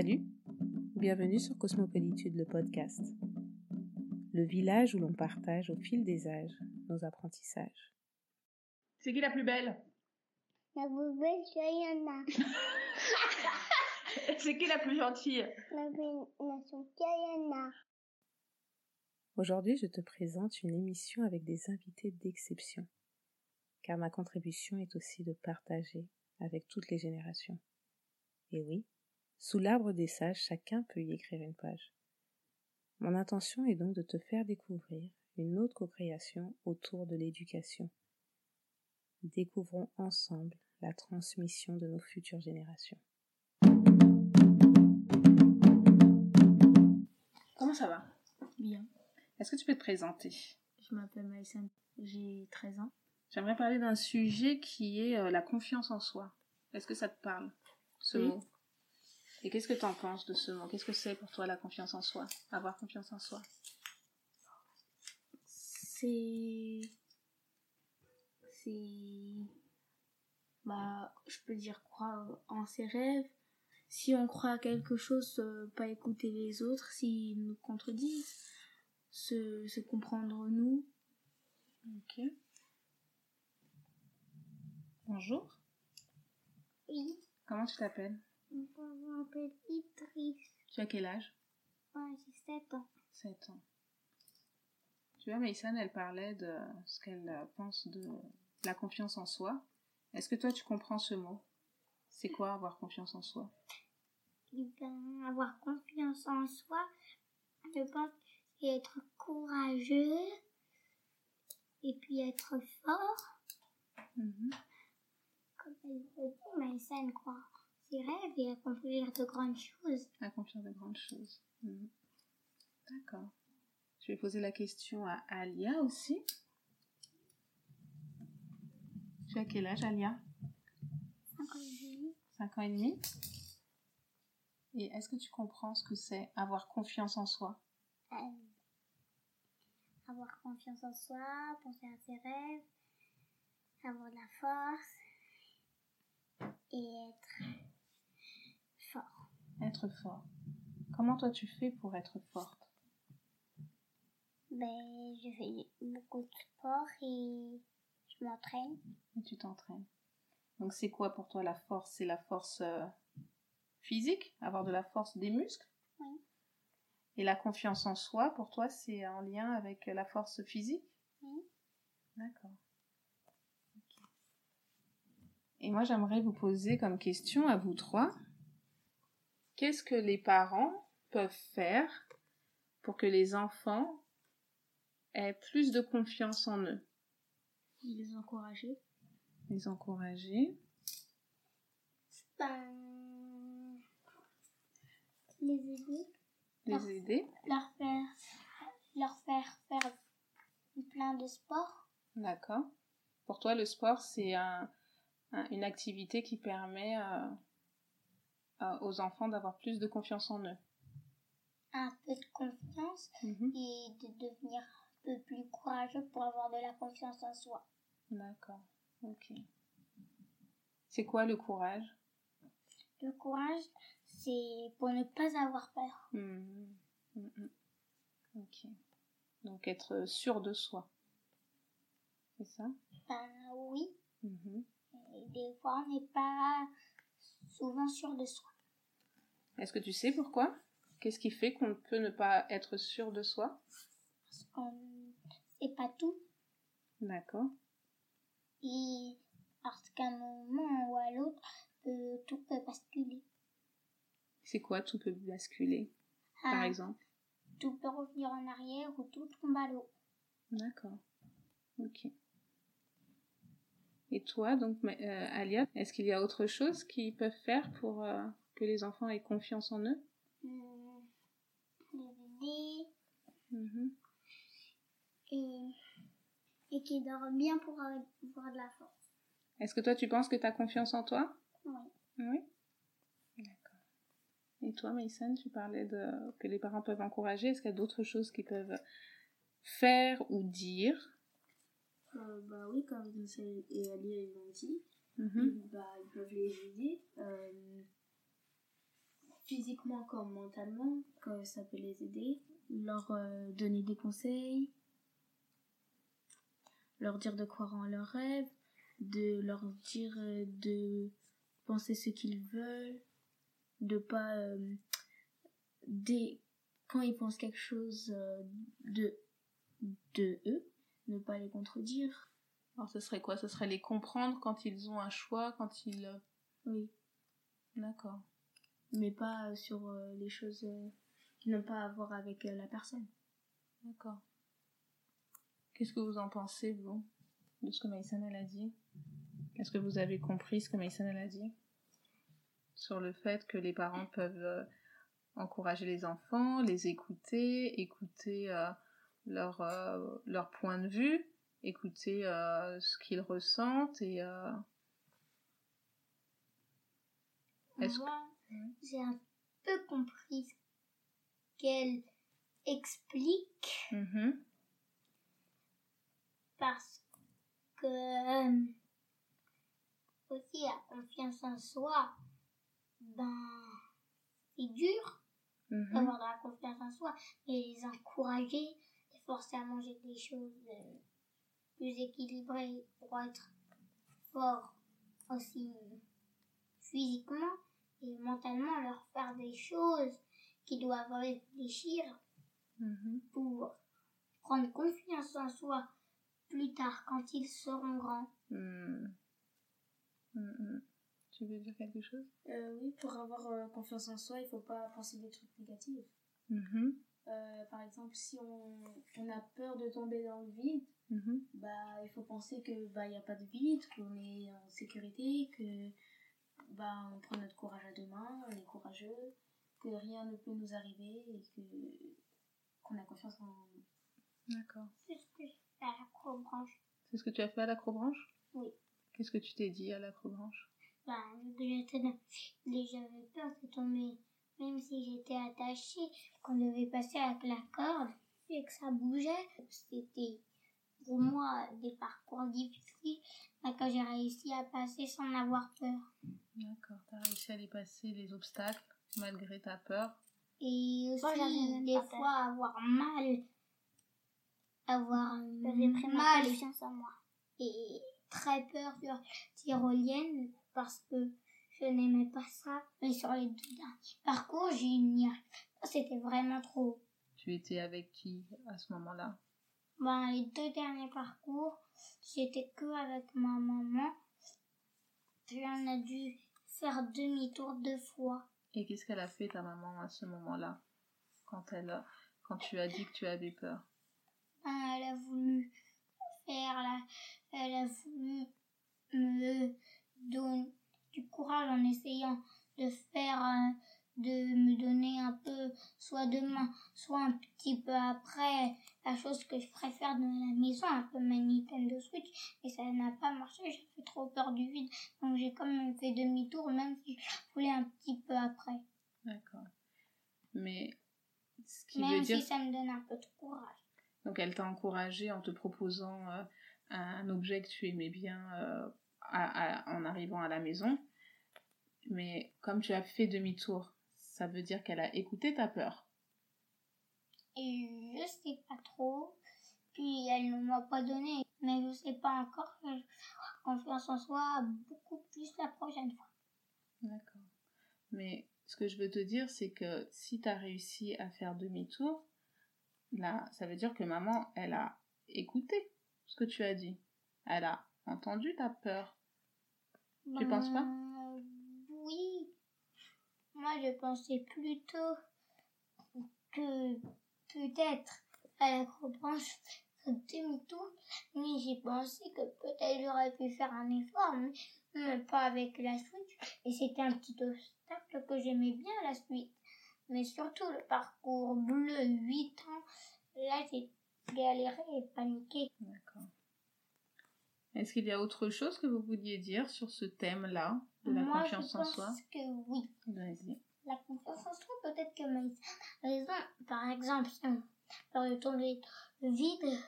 Salut, bienvenue sur Cosmopolitude, le podcast. Le village où l'on partage au fil des âges nos apprentissages. C'est qui la plus belle? La plus belle, c'est Yana. C'est qui la plus gentille? La plus. Aujourd'hui, je te présente une émission avec des invités d'exception, car ma contribution est aussi de partager avec toutes les générations. Et oui, sous l'arbre des sages, chacun peut y écrire une page. Mon intention est donc de te faire découvrir une autre co-création autour de l'éducation. Découvrons ensemble la transmission de nos futures générations. Comment ça va? Bien. Est-ce que tu peux te présenter? Je m'appelle Maïssa, j'ai 13 ans. J'aimerais parler d'un sujet qui est euh, la confiance en soi. Est-ce que ça te parle, ce Oui. mot? Et qu'est-ce que tu en penses de ce mot? Qu'est-ce que c'est pour toi la confiance en soi? Avoir confiance en soi C'est. C'est. Bah, je peux dire croire en ses rêves. Si on croit à quelque chose, euh, pas écouter les autres, s'ils nous contredisent. Se, se comprendre nous. Ok. Bonjour. Oui, Comment tu t'appelles? Je m'appelle Idriss. Tu as quel âge? Moi, j'ai 7 ans. 7 ans. Tu vois, Maïsan, elle parlait de ce qu'elle pense de la confiance en soi. Est-ce que toi, tu comprends ce mot? C'est quoi avoir confiance en soi? Eh ben, avoir confiance en soi, je pense c'est être courageux et puis être fort. Mhm. Comme elle le dit, Maïssa, elle croit ses rêves et accomplir de grandes choses. Accomplir de grandes choses. Mhm. D'accord. Je vais poser la question à Alia aussi. Tu as quel âge, Alia? 5 ans et demi. Et est-ce que tu comprends ce que c'est avoir confiance en soi? Euh, avoir confiance en soi, penser à ses rêves, avoir de la force et être. Être fort. Comment toi tu fais pour être forte? Ben, je fais beaucoup de sport et je m'entraîne. Et tu t'entraînes. Donc c'est quoi pour toi la force? C'est la force euh, physique? Avoir de la force des muscles? Oui. Et la confiance en soi, pour toi, c'est en lien avec la force physique? Oui. D'accord. Et moi, j'aimerais vous poser comme question à vous trois. Qu'est-ce que les parents peuvent faire pour que les enfants aient plus de confiance en eux? Les encourager. Les encourager Ben, les aider, les aider leur faire, leur faire faire plein de sports. D'accord. Pour toi, le sport, c'est un- un- une activité qui permet euh, euh, aux enfants d'avoir plus de confiance en eux. un peu de confiance Mhm. et de devenir un peu plus courageux pour avoir de la confiance en soi. D'accord. Ok. C'est quoi le courage? Le courage, c'est pour ne pas avoir peur. Mhm. Mhm. Ok. Donc être sûr de soi. C'est ça? Ben oui, et des fois on n'est pas souvent sûr de soi. Est-ce que tu sais pourquoi? Qu'est-ce qui fait qu'on peut ne pas être sûr de soi? Parce qu'on ne sait pas tout. D'accord. Et parce qu'à un moment ou à l'autre, euh, tout peut basculer. C'est quoi tout peut basculer, par Ah, exemple? Tout peut revenir en arrière ou tout tombe à l'eau. D'accord. Ok. Et toi, donc, euh, Alia, est-ce qu'il y a autre chose qu'ils peuvent faire pour euh, que les enfants aient confiance en eux? Les aider Mhm. et, et qui dorment bien pour avoir de la force. Est-ce que toi, tu penses que tu as confiance en toi? Oui. Oui? D'accord. Et toi, Maïsan, tu parlais de que les parents peuvent encourager. Est-ce qu'il y a d'autres choses qu'ils peuvent faire ou dire? Euh, bah oui, comme Vincent et Ali l'ont dit, Mhm. bah, ils peuvent les aider. Euh, physiquement comme mentalement, que ça peut les aider, leur euh, donner des conseils, leur dire de croire en leurs rêves, de leur dire de penser ce qu'ils veulent, de pas dès quand ils pensent quelque chose de de eux, ne pas les contredire. Alors ce serait quoi? Ce serait les comprendre quand ils ont un choix, quand ils... euh, Oui, D'accord. mais pas euh, sur euh, les choses euh, qui n'ont pas à voir avec euh, la personne. D'accord. Qu'est-ce que vous en pensez, vous, de ce que Maïsan a dit? Est-ce que vous avez compris ce que Maïsan a dit? Sur le fait que les parents peuvent encourager les enfants, les écouter, écouter leur, euh, leur point de vue, écouter euh, ce qu'ils ressentent et... euh, Est-ce que- Moi, Ouais. j'ai un peu compris ce qu'elle explique mhm, parce que euh, aussi la confiance en soi, ben c'est dur mhm. d'avoir de la confiance en soi, mais les encourager, forcer à manger des choses euh, plus équilibrées pour être fort aussi physiquement et mentalement, leur faire des choses qui doivent réfléchir Mhm. pour prendre confiance en soi plus tard quand ils seront grands. Hmm. Hmm, hmm. Tu veux dire quelque chose? Euh, oui, pour avoir euh, confiance en soi, il faut pas penser des trucs négatifs. Mhm, Euh, par exemple, si on, on a peur de tomber dans le vide, mhm. bah il faut penser que bah il y a pas de vide, qu'on est en sécurité, que bah on prend notre courage à deux mains, on est courageux, que rien ne peut nous arriver et que qu'on a confiance en D'accord. C'est ce que je fais à l'acrobranche. C'est ce que tu as fait à l'acrobranche? Oui. Qu'est-ce que tu t'es dit à l'acrobranche? Ben, vu que j'étais dans- déjà j'avais peur de tomber, même si j'étais attachée, qu'on devait passer avec la corde et que ça bougeait. C'était pour moi des parcours difficiles, mais que j'ai réussi à passer sans avoir peur. D'accord. T'as réussi à les passer les obstacles malgré ta peur. Et Moi, j'avais aussi, même des pas peur. fois, avoir mal. Avoir J'avais pris ma mal confiance en moi. et très peur sur la tyrolienne parce que je n'aimais pas ça. Mais sur les deux derniers parcours, j'ai n'y pas. C'était vraiment trop. Tu étais avec qui à ce moment-là? Ben, les deux derniers parcours, j'étais que avec ma maman. Puis on a dû faire demi-tour deux fois. Et qu'est-ce qu'elle a fait ta maman à ce moment-là? Quand elle quand tu as dit que tu avais peur? Ben, elle a voulu faire la... Elle a voulu me donner du courage en essayant de faire... euh, de me donner un peu, soit demain, soit un petit peu après, la chose que je préfère dans la maison, un peu ma Nintendo Switch, et ça n'a pas marché, j'avais trop peur du vide, donc j'ai quand même fait demi-tour, même si je voulais un petit peu après, D'accord. Mais ce qui même veut dire si ça me donne un peu de courage. donc elle t'a encouragé en te proposant euh, un objet que tu aimais bien euh, à- à- en arrivant à la maison. Mais comme tu as fait demi-tour, ça veut dire qu'elle a écouté ta peur. Et je sais pas trop. Puis elle ne m'a pas donné. Mais je sais pas encore. que je confiance en soi beaucoup plus la prochaine fois. D'accord. Mais ce que je veux te dire, c'est que si tu as réussi à faire demi-tour, là, ça veut dire que maman, elle a écouté ce que tu as dit. Elle a entendu ta peur. Tu penses pas? Ben, Oui. Moi, je pensais plutôt que peut-être à la branche demi-tour. Mais j'ai pensé que peut-être j'aurais pu faire un effort. Mais, mais pas avec la Switch. Et c'était un petit obstacle que j'aimais bien la suite. Mais surtout le parcours bleu 8 ans. Là, j'ai galéré et paniqué. D'accord. Est-ce qu'il y a autre chose que vous vouliez dire sur ce thème-là de la Moi, confiance je en pense soi que oui. Vas-y. La confiance en soi, peut-être que Maïs a raison. Par exemple, si on peur de tomber vide,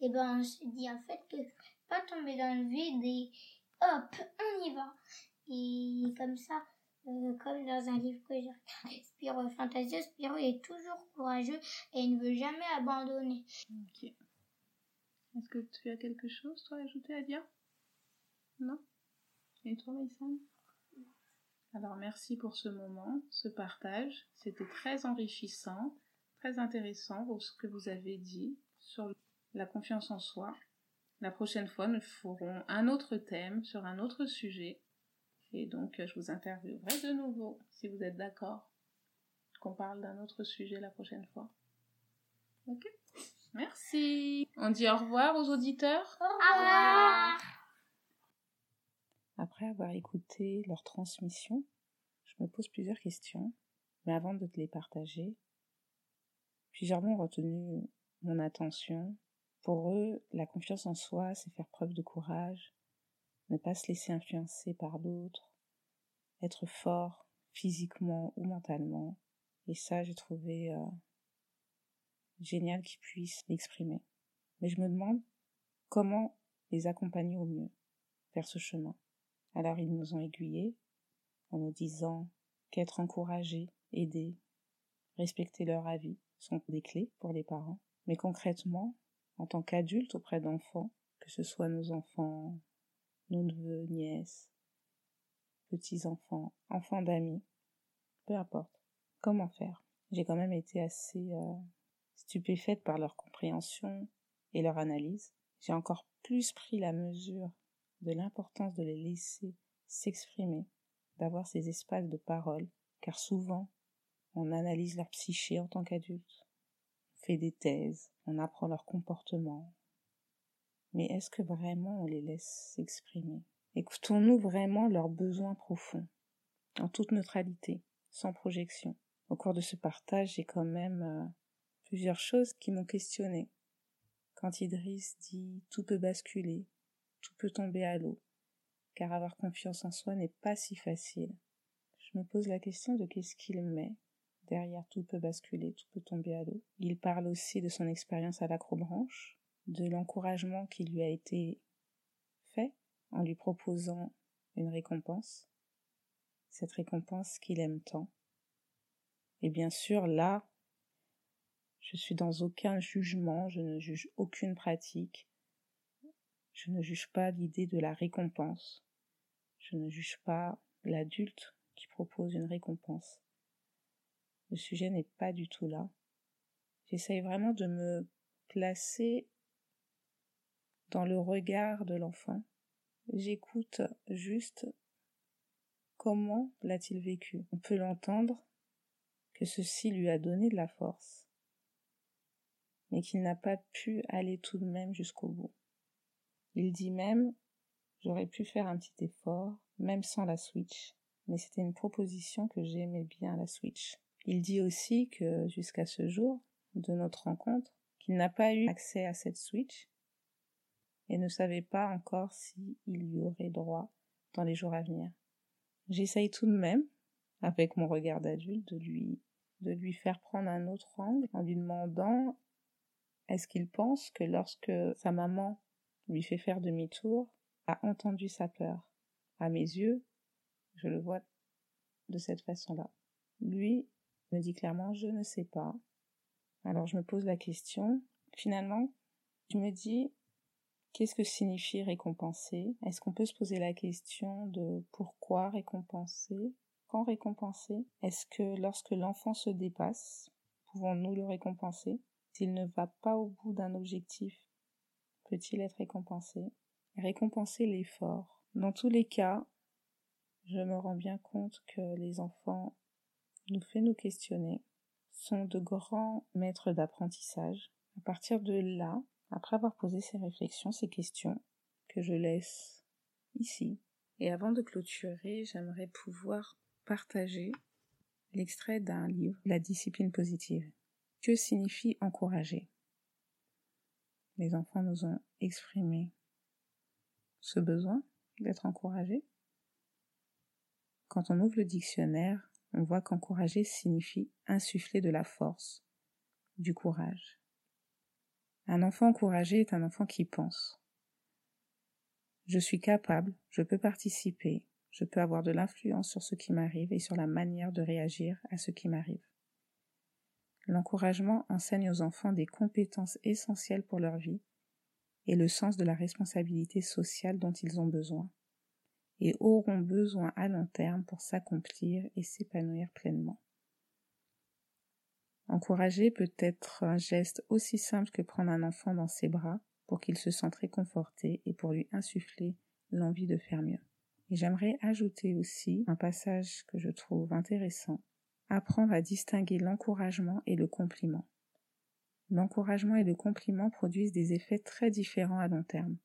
et ben on se dit en fait que pas tomber dans le vide et hop, on y va. Et comme ça, euh, comme dans un livre que j'ai regardé, Spiro est Fantasio, Spiro est toujours courageux et il ne veut jamais abandonner. Ok. Est-ce que tu as quelque chose, toi, à ajouter à dire Non? Et toi, Maïsan Alors, merci pour ce moment, ce partage. C'était très enrichissant, très intéressant pour ce que vous avez dit sur la confiance en soi. La prochaine fois, nous ferons un autre thème sur un autre sujet. Et donc, je vous interviewerai de nouveau, si vous êtes d'accord, qu'on parle d'un autre sujet la prochaine fois. Ok? Merci. On dit au revoir aux auditeurs. Au revoir. Après avoir écouté leur transmission, je me pose plusieurs questions, mais avant de te les partager, plusieurs mots ont retenu mon attention. Pour eux, la confiance en soi, c'est faire preuve de courage, ne pas se laisser influencer par l'autre, être fort physiquement ou mentalement. Et ça, j'ai trouvé euh, génial qu'ils puissent l'exprimer. Mais je me demande comment les accompagner au mieux vers ce chemin. Alors ils nous ont aiguillés en nous disant qu'être encouragé, aidé, respecter leur avis sont des clés pour les parents. Mais concrètement, en tant qu'adultes auprès d'enfants, que ce soit nos enfants, nos neveux, nièces, petits-enfants, enfants d'amis, peu importe, comment faire? J'ai quand même été assez euh, stupéfaite par leur compréhension et leur analyse. J'ai encore plus pris la mesure de l'importance de les laisser s'exprimer, d'avoir ces espaces de parole, car souvent on analyse leur psyché en tant qu'adulte, on fait des thèses, on apprend leur comportement. Mais est-ce que vraiment on les laisse s'exprimer? Écoutons-nous vraiment leurs besoins profonds, en toute neutralité, sans projection. Au cours de ce partage, j'ai quand même euh, plusieurs choses qui m'ont questionné. Quand Idriss dit tout peut basculer, tout peut tomber à l'eau, car avoir confiance en soi n'est pas si facile. Je me pose la question de qu'est-ce qu'il met derrière tout peut basculer, tout peut tomber à l'eau. Il parle aussi de son expérience à l'acrobranche, de l'encouragement qui lui a été fait en lui proposant une récompense, cette récompense qu'il aime tant. Et bien sûr, là, je suis dans aucun jugement, je ne juge aucune pratique, je ne juge pas l'idée de la récompense, je ne juge pas l'adulte qui propose une récompense. Le sujet n'est pas du tout là. J'essaye vraiment de me placer dans le regard de l'enfant J'écoute juste comment l'a-t-il vécu. On peut l'entendre que ceci lui a donné de la force, mais qu'il n'a pas pu aller tout de même jusqu'au bout. Il dit même j'aurais pu faire un petit effort, même sans la Switch, mais c'était une proposition que j'aimais bien la Switch. Il dit aussi que jusqu'à ce jour de notre rencontre, qu'il n'a pas eu accès à cette Switch et ne savait pas encore s'il y aurait droit dans les jours à venir. J'essaye tout de même, avec mon regard d'adulte, de lui, de lui faire prendre un autre angle en lui demandant est-ce qu'il pense que lorsque sa maman lui fait faire demi-tour, a entendu sa peur? À mes yeux, je le vois de cette façon-là. Lui me dit clairement je ne sais pas. Alors je me pose la question. Finalement, je me dis Qu'est-ce que signifie récompenser? Est-ce qu'on peut se poser la question de pourquoi récompenser? Quand récompenser? Est-ce que lorsque l'enfant se dépasse, pouvons-nous le récompenser? S'il ne va pas au bout d'un objectif, peut-il être récompensé? Récompenser l'effort. Dans tous les cas, je me rends bien compte que les enfants nous fait nous questionner, sont de grands maîtres d'apprentissage. À partir de là, après avoir posé ces réflexions, ces questions, que je laisse ici. Et avant de clôturer, j'aimerais pouvoir partager l'extrait d'un livre, La discipline positive. Que signifie encourager? Les enfants nous ont exprimé ce besoin d'être encouragés. Quand on ouvre le dictionnaire, on voit qu'encourager signifie insuffler de la force, du courage. Un enfant encouragé est un enfant qui pense. Je suis capable, je peux participer, je peux avoir de l'influence sur ce qui m'arrive et sur la manière de réagir à ce qui m'arrive. L'encouragement enseigne aux enfants des compétences essentielles pour leur vie et le sens de la responsabilité sociale dont ils ont besoin, et auront besoin à long terme pour s'accomplir et s'épanouir pleinement. Encourager peut être un geste aussi simple que prendre un enfant dans ses bras pour qu'il se sente réconforté et pour lui insuffler l'envie de faire mieux. Et j'aimerais ajouter aussi un passage que je trouve intéressant. Apprendre à distinguer l'encouragement et le compliment. L'encouragement et le compliment produisent des effets très différents à long terme.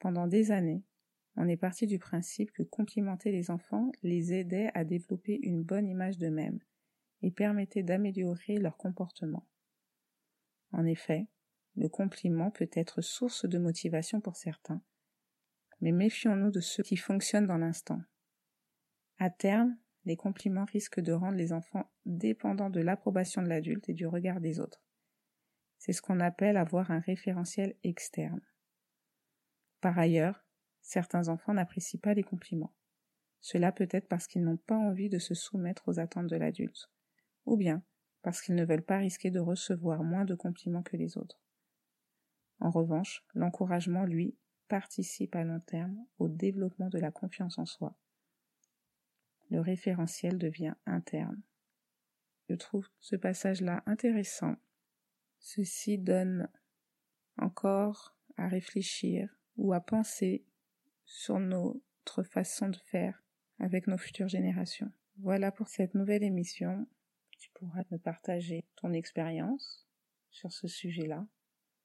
Pendant des années, on est parti du principe que complimenter les enfants les aidait à développer une bonne image d'eux-mêmes et permettait d'améliorer leur comportement. En effet, le compliment peut être source de motivation pour certains, mais méfions-nous de ceux qui fonctionnent dans l'instant. À terme, les compliments risquent de rendre les enfants dépendants de l'approbation de l'adulte et du regard des autres. C'est ce qu'on appelle avoir un référentiel externe. Par ailleurs, certains enfants n'apprécient pas les compliments. Cela peut être parce qu'ils n'ont pas envie de se soumettre aux attentes de l'adulte, ou bien parce qu'ils ne veulent pas risquer de recevoir moins de compliments que les autres. En revanche, l'encouragement, lui, participe à long terme au développement de la confiance en soi. Le référentiel devient interne. Je trouve ce passage-là intéressant. Ceci donne encore à réfléchir ou à penser sur notre façon de faire avec nos futures générations. Voilà pour cette nouvelle émission. Tu pourras me partager ton expérience sur ce sujet-là,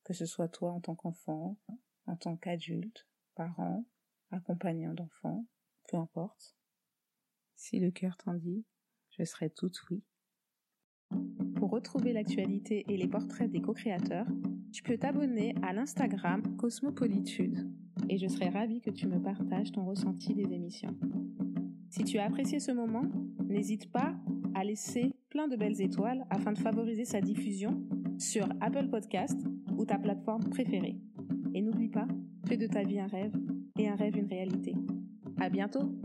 que ce soit toi en tant qu'enfant, en tant qu'adulte, parent, accompagnant d'enfants, peu importe. Si le cœur t'en dit, je serai toute oui. Pour retrouver l'actualité et les portraits des co-créateurs, tu peux t'abonner à l'Instagram Cosmopolitude et je serai ravie que tu me partages ton ressenti des émissions. Si tu as apprécié ce moment, n'hésite pas à laisser plein de belles étoiles afin de favoriser sa diffusion sur Apple Podcast ou ta plateforme préférée. Et n'oublie pas, fais de ta vie un rêve et un rêve une réalité. À bientôt!